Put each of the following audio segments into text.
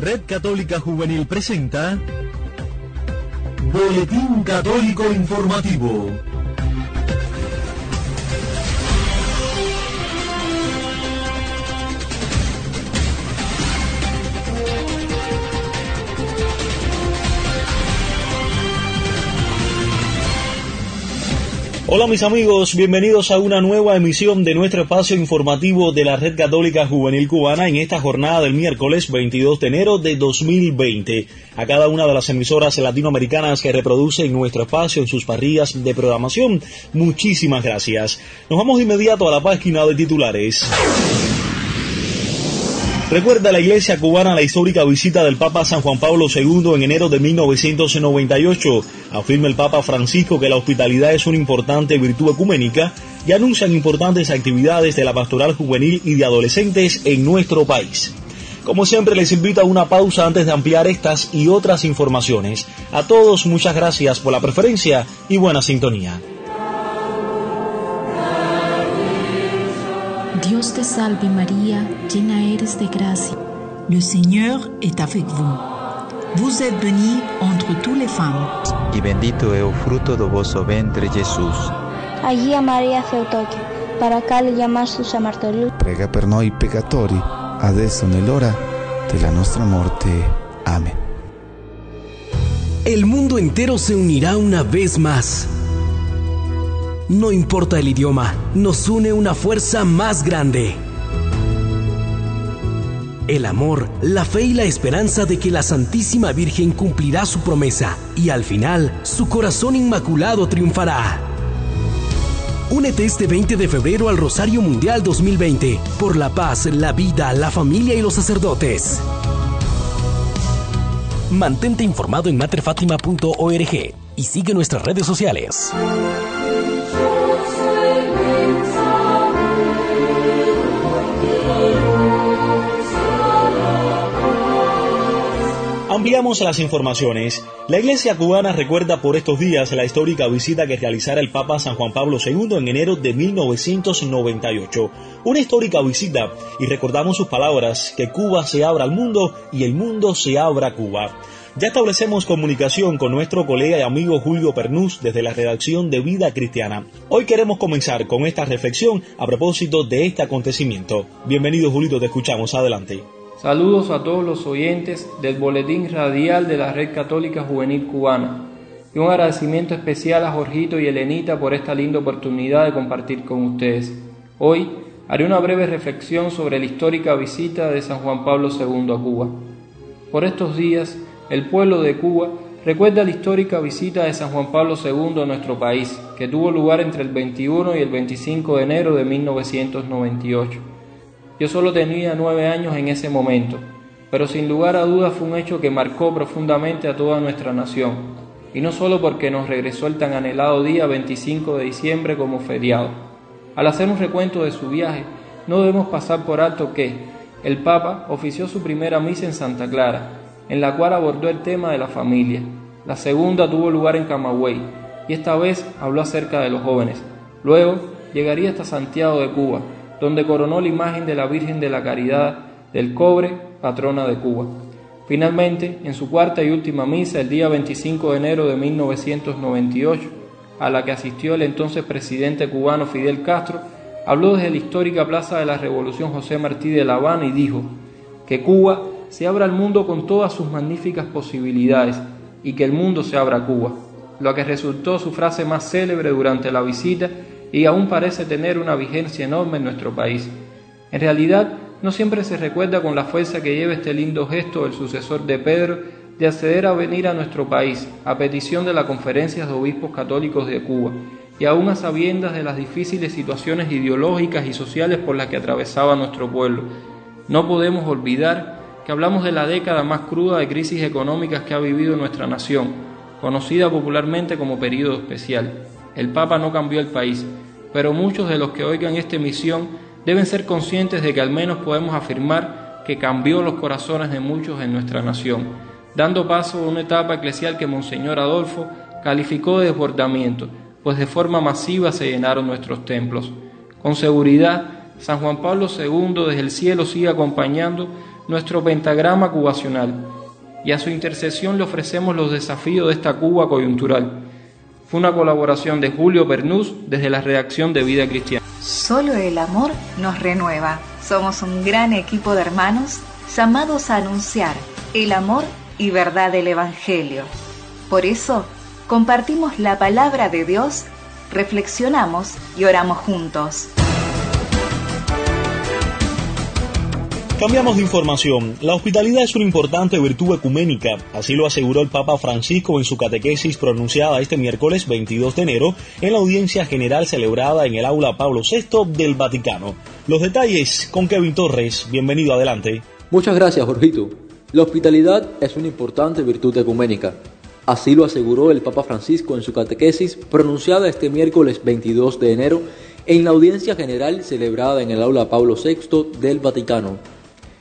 Red Católica Juvenil presenta Boletín Católico Informativo. Hola mis amigos, bienvenidos a una nueva emisión de nuestro espacio informativo de la Red Católica Juvenil Cubana en esta jornada del miércoles 22 de enero de 2020. A cada una de las emisoras latinoamericanas que reproducen nuestro espacio en sus parrillas de programación, muchísimas gracias. Nos vamos de inmediato a la página de titulares. Recuerda la Iglesia cubana la histórica visita del Papa San Juan Pablo II en enero de 1998. Afirma el Papa Francisco que la hospitalidad es una importante virtud ecuménica y anuncian importantes actividades de la pastoral juvenil y de adolescentes en nuestro país. Como siempre les invito a una pausa antes de ampliar estas y otras informaciones. A todos muchas gracias por la preferencia y buena sintonía. Te salve María, llena eres de gracia. Le Seigneur est avec vous. Vous êtes bénie entre toutes les femmes. Y bendito es el fruto de vuestro ventre Jesús. Aglia Maria Theotokio, para cali llamassus a martellu. Prega per noi peccatori, adesso nell'ora della nostra morte. Amén. El mundo entero se unirá una vez más no importa el idioma, nos une una fuerza más grande. El amor, la fe y la esperanza de que la Santísima Virgen cumplirá su promesa y al final su corazón inmaculado triunfará. Únete este 20 de febrero al Rosario Mundial 2020 por la paz, la vida, la familia y los sacerdotes. Mantente informado en materfatima.org y sigue nuestras redes sociales. Ampliamos las informaciones. La Iglesia cubana recuerda por estos días la histórica visita que realizara el Papa San Juan Pablo II en enero de 1998. Una histórica visita y recordamos sus palabras, que Cuba se abra al mundo y el mundo se abra a Cuba. Ya establecemos comunicación con nuestro colega y amigo Julio Pernús desde la redacción de Vida Cristiana. Hoy queremos comenzar con esta reflexión a propósito de este acontecimiento. Bienvenido Julito, te escuchamos. Adelante. Saludos a todos los oyentes del Boletín Radial de la Red Católica Juvenil Cubana y un agradecimiento especial a Jorgito y Elenita por esta linda oportunidad de compartir con ustedes. Hoy haré una breve reflexión sobre la histórica visita de San Juan Pablo II a Cuba. Por estos días, el pueblo de Cuba recuerda la histórica visita de San Juan Pablo II a nuestro país, que tuvo lugar entre el 21 y el 25 de enero de 1998. Yo solo tenía nueve años en ese momento, pero sin lugar a dudas fue un hecho que marcó profundamente a toda nuestra nación, y no solo porque nos regresó el tan anhelado día 25 de diciembre como feriado. Al hacer un recuento de su viaje, no debemos pasar por alto que el Papa ofició su primera misa en Santa Clara, en la cual abordó el tema de la familia. La segunda tuvo lugar en Camagüey, y esta vez habló acerca de los jóvenes. Luego llegaría hasta Santiago de Cuba, donde coronó la imagen de la Virgen de la Caridad del Cobre, patrona de Cuba. Finalmente, en su cuarta y última misa, el día 25 de enero de 1998, a la que asistió el entonces presidente cubano Fidel Castro, habló desde la histórica Plaza de la Revolución José Martí de La Habana y dijo que Cuba se abra al mundo con todas sus magníficas posibilidades y que el mundo se abra a Cuba, lo que resultó su frase más célebre durante la visita y aún parece tener una vigencia enorme en nuestro país. En realidad, no siempre se recuerda con la fuerza que lleva este lindo gesto el sucesor de Pedro de acceder a venir a nuestro país a petición de la Conferencia de Obispos Católicos de Cuba y aún a sabiendas de las difíciles situaciones ideológicas y sociales por las que atravesaba nuestro pueblo. No podemos olvidar que hablamos de la década más cruda de crisis económicas que ha vivido nuestra nación, conocida popularmente como período especial. El Papa no cambió el país, pero muchos de los que oigan esta emisión deben ser conscientes de que al menos podemos afirmar que cambió los corazones de muchos en nuestra nación, dando paso a una etapa eclesial que Monseñor Adolfo calificó de desbordamiento, pues de forma masiva se llenaron nuestros templos. Con seguridad, San Juan Pablo II desde el cielo sigue acompañando nuestro pentagrama cubacional y a su intercesión le ofrecemos los desafíos de esta Cuba coyuntural. Fue una colaboración de Julio Pernús desde la redacción de Vida Cristiana. Solo el amor nos renueva. Somos un gran equipo de hermanos llamados a anunciar el amor y verdad del Evangelio. Por eso, compartimos la palabra de Dios, reflexionamos y oramos juntos. Cambiamos de información. La hospitalidad es una importante virtud ecuménica, así lo aseguró el Papa Francisco en su catequesis pronunciada este miércoles 22 de enero en la audiencia general celebrada en el aula Pablo VI del Vaticano. Los detalles con Kevin Torres. Bienvenido adelante. Muchas gracias, Jorgito. La hospitalidad es una importante virtud ecuménica. Así lo aseguró el Papa Francisco en su catequesis pronunciada este miércoles 22 de enero en la audiencia general celebrada en el aula Pablo VI del Vaticano.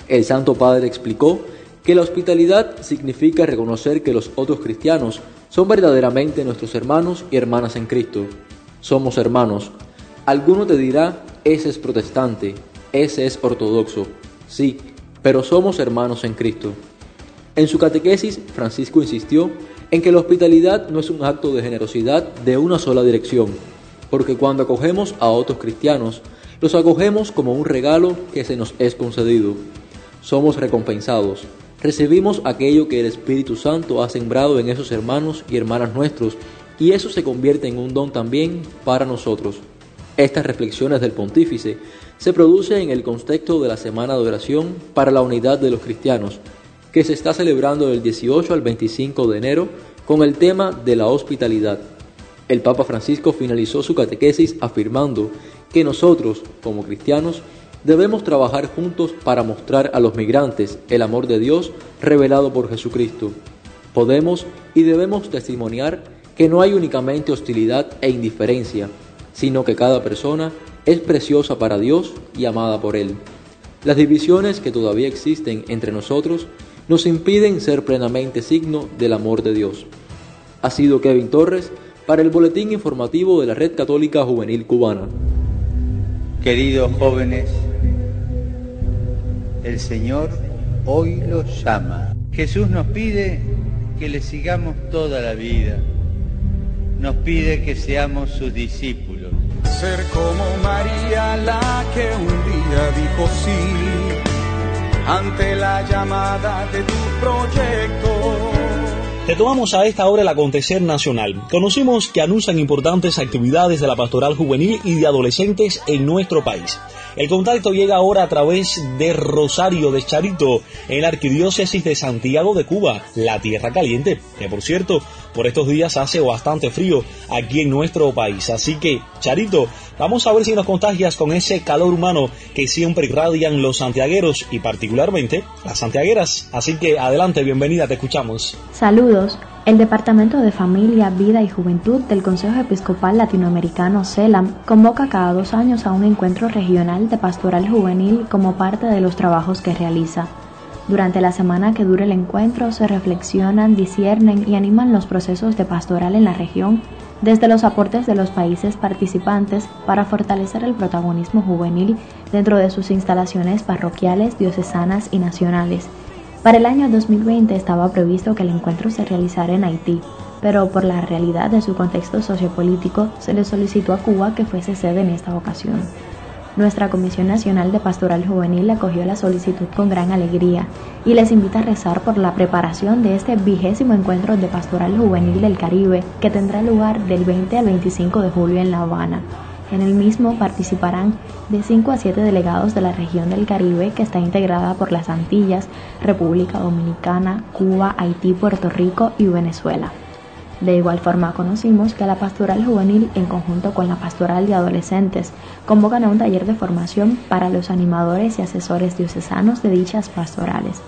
El Santo Padre explicó que la hospitalidad significa reconocer que los otros cristianos son verdaderamente nuestros hermanos y hermanas en Cristo. Somos hermanos. Alguno te dirá, ese es protestante, ese es ortodoxo. Sí, pero somos hermanos en Cristo. En su catequesis, Francisco insistió en que la hospitalidad no es un acto de generosidad de una sola dirección, porque cuando acogemos a otros cristianos, los acogemos como un regalo que se nos es concedido somos recompensados. Recibimos aquello que el Espíritu Santo ha sembrado en esos hermanos y hermanas nuestros y eso se convierte en un don también para nosotros. Estas reflexiones del pontífice se producen en el contexto de la Semana de Oración para la Unidad de los Cristianos, que se está celebrando del 18 al 25 de enero con el tema de la hospitalidad. El Papa Francisco finalizó su catequesis afirmando que nosotros, como cristianos, Debemos trabajar juntos para mostrar a los migrantes el amor de Dios revelado por Jesucristo. Podemos y debemos testimoniar que no hay únicamente hostilidad e indiferencia, sino que cada persona es preciosa para Dios y amada por Él. Las divisiones que todavía existen entre nosotros nos impiden ser plenamente signo del amor de Dios. Ha sido Kevin Torres para el Boletín Informativo de la Red Católica Juvenil Cubana. Queridos jóvenes, el Señor hoy los llama. Jesús nos pide que le sigamos toda la vida. Nos pide que seamos sus discípulos. Ser como María la que un día dijo sí ante la llamada de tu proyecto Retomamos a esta hora el acontecer nacional. Conocimos que anuncian importantes actividades de la pastoral juvenil y de adolescentes en nuestro país. El contacto llega ahora a través de Rosario de Charito, en la Arquidiócesis de Santiago de Cuba, la Tierra Caliente, que por cierto, por estos días hace bastante frío aquí en nuestro país. Así que, Charito, vamos a ver si nos contagias con ese calor humano que siempre irradian los santiagueros y particularmente las santiagueras. Así que adelante, bienvenida, te escuchamos. Saludos. El Departamento de Familia, Vida y Juventud del Consejo Episcopal Latinoamericano CELAM convoca cada dos años a un encuentro regional de pastoral juvenil como parte de los trabajos que realiza. Durante la semana que dure el encuentro se reflexionan, disciernen y animan los procesos de pastoral en la región desde los aportes de los países participantes para fortalecer el protagonismo juvenil dentro de sus instalaciones parroquiales, diocesanas y nacionales. Para el año 2020 estaba previsto que el encuentro se realizara en Haití, pero por la realidad de su contexto sociopolítico se le solicitó a Cuba que fuese sede en esta ocasión. Nuestra Comisión Nacional de Pastoral Juvenil acogió la solicitud con gran alegría y les invita a rezar por la preparación de este vigésimo encuentro de Pastoral Juvenil del Caribe que tendrá lugar del 20 al 25 de julio en La Habana. En el mismo participarán de 5 a 7 delegados de la región del Caribe que está integrada por las Antillas, República Dominicana, Cuba, Haití, Puerto Rico y Venezuela. De igual forma, conocimos que la Pastoral Juvenil, en conjunto con la Pastoral de Adolescentes, convocan a un taller de formación para los animadores y asesores diocesanos de dichas pastorales.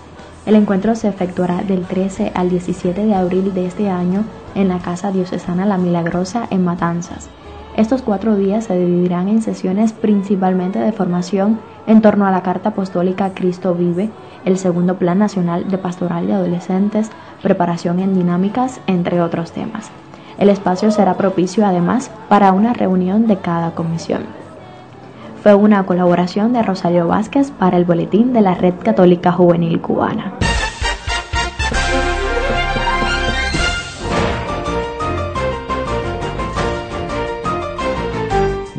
El encuentro se efectuará del 13 al 17 de abril de este año en la Casa Diocesana La Milagrosa en Matanzas. Estos cuatro días se dividirán en sesiones principalmente de formación en torno a la Carta Apostólica Cristo Vive, el segundo Plan Nacional de Pastoral de Adolescentes, preparación en dinámicas, entre otros temas. El espacio será propicio además para una reunión de cada comisión. fue una colaboración de Rosario Vázquez para el Boletín de la Red Católica Juvenil Cubana.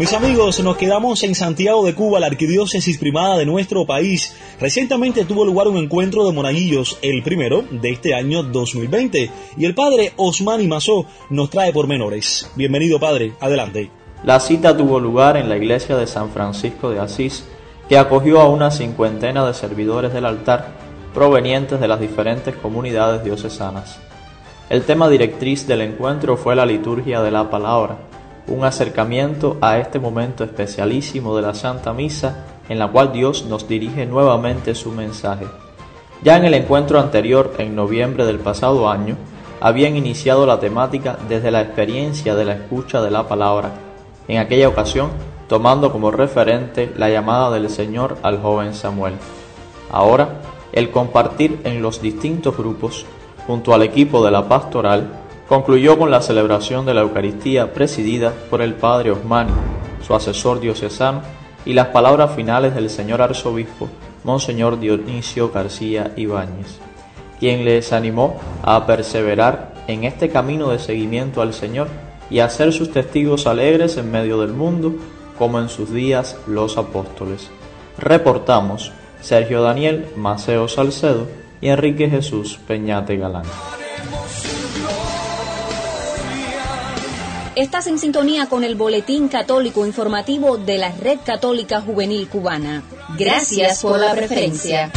Mis amigos, nos quedamos en Santiago de Cuba, la arquidiócesis primada de nuestro país. Recientemente tuvo lugar un encuentro de monaguillos, el primero de este año 2020, y el padre Osmani Mazó nos trae pormenores. Bienvenido, padre, adelante. La cita tuvo lugar en la iglesia de San Francisco de Asís, que acogió a una cincuentena de servidores del altar provenientes de las diferentes comunidades diocesanas. El tema directriz del encuentro fue la liturgia de la palabra un acercamiento a este momento especialísimo de la Santa Misa en la cual Dios nos dirige nuevamente su mensaje. Ya en el encuentro anterior, en noviembre del pasado año, habían iniciado la temática desde la experiencia de la escucha de la palabra, en aquella ocasión tomando como referente la llamada del Señor al joven Samuel. Ahora, el compartir en los distintos grupos, junto al equipo de la pastoral, concluyó con la celebración de la Eucaristía presidida por el Padre Osmani, su asesor diocesano, y las palabras finales del señor arzobispo, Monseñor Dionisio García Ibáñez, quien les animó a perseverar en este camino de seguimiento al Señor y a ser sus testigos alegres en medio del mundo, como en sus días los apóstoles. Reportamos Sergio Daniel Maceo Salcedo y Enrique Jesús Peñate Galán. Estás en sintonía con el Boletín Católico Informativo de la Red Católica Juvenil Cubana. Gracias por la preferencia.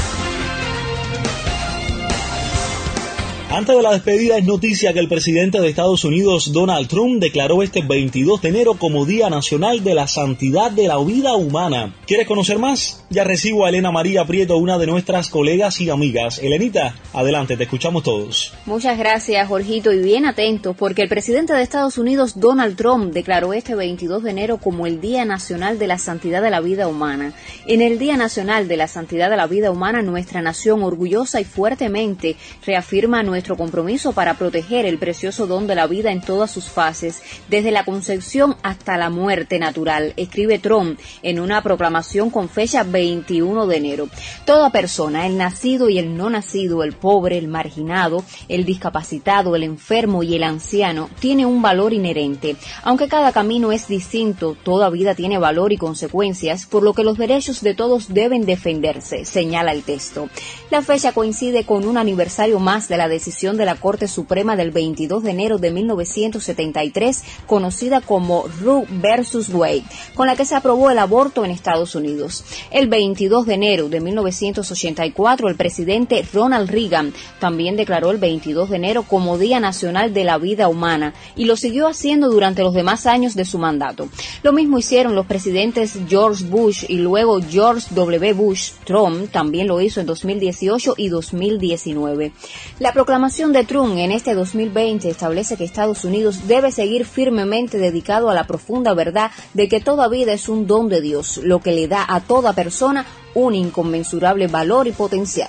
Antes de la despedida es noticia que el presidente de Estados Unidos, Donald Trump, declaró este 22 de enero como Día Nacional de la Santidad de la Vida Humana. ¿Quieres conocer más? Ya recibo a Elena María Prieto, una de nuestras colegas y amigas. Elenita, adelante, te escuchamos todos. Muchas gracias, Jorgito, y bien atentos, porque el presidente de Estados Unidos, Donald Trump, declaró este 22 de enero como el Día Nacional de la Santidad de la Vida Humana. En el Día Nacional de la Santidad de la Vida Humana, nuestra nación orgullosa y fuertemente reafirma nuestra compromiso para proteger el precioso don de la vida en todas sus fases, desde la concepción hasta la muerte natural, escribe Trump en una proclamación con fecha 21 de enero. Toda persona, el nacido y el no nacido, el pobre, el marginado, el discapacitado, el enfermo y el anciano, tiene un valor inherente. Aunque cada camino es distinto, toda vida tiene valor y consecuencias, por lo que los derechos de todos deben defenderse, señala el texto. La fecha coincide con un aniversario más de la decisión de la Corte Suprema del 22 de enero de 1973, conocida como Roe versus Wade, con la que se aprobó el aborto en Estados Unidos. El 22 de enero de 1984, el presidente Ronald Reagan también declaró el 22 de enero como Día Nacional de la Vida Humana y lo siguió haciendo durante los demás años de su mandato. Lo mismo hicieron los presidentes George Bush y luego George W. Bush. Trump también lo hizo en 2018 y 2019. La proclamación proclamación de Trump en este 2020 establece que Estados Unidos debe seguir firmemente dedicado a la profunda verdad de que toda vida es un don de Dios, lo que le da a toda persona un inconmensurable valor y potencial.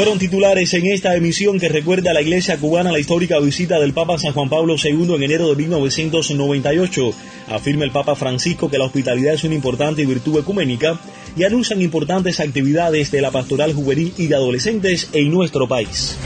Fueron titulares en esta emisión que recuerda a la iglesia cubana la histórica visita del Papa San Juan Pablo II en enero de 1998. Afirma el Papa Francisco que la hospitalidad es una importante virtud ecuménica y anuncian importantes actividades de la pastoral juvenil y de adolescentes en nuestro país.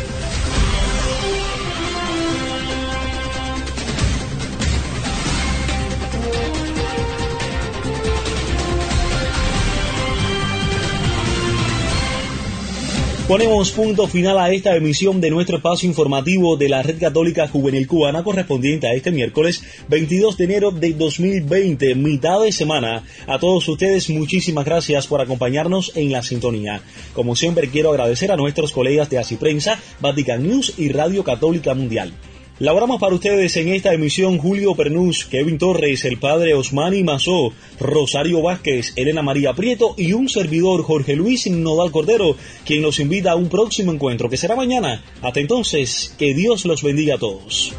Ponemos punto final a esta emisión de nuestro espacio informativo de la Red Católica Juvenil Cubana correspondiente a este miércoles 22 de enero de 2020, mitad de semana. A todos ustedes muchísimas gracias por acompañarnos en la sintonía. Como siempre quiero agradecer a nuestros colegas de Así Prensa, Vatican News y Radio Católica Mundial. Laboramos para ustedes en esta emisión Julio Pernús, Kevin Torres, el padre Osmani Mazó, Rosario Vázquez, Elena María Prieto y un servidor Jorge Luis Nodal Cordero, quien nos invita a un próximo encuentro que será mañana. Hasta entonces, que Dios los bendiga a todos.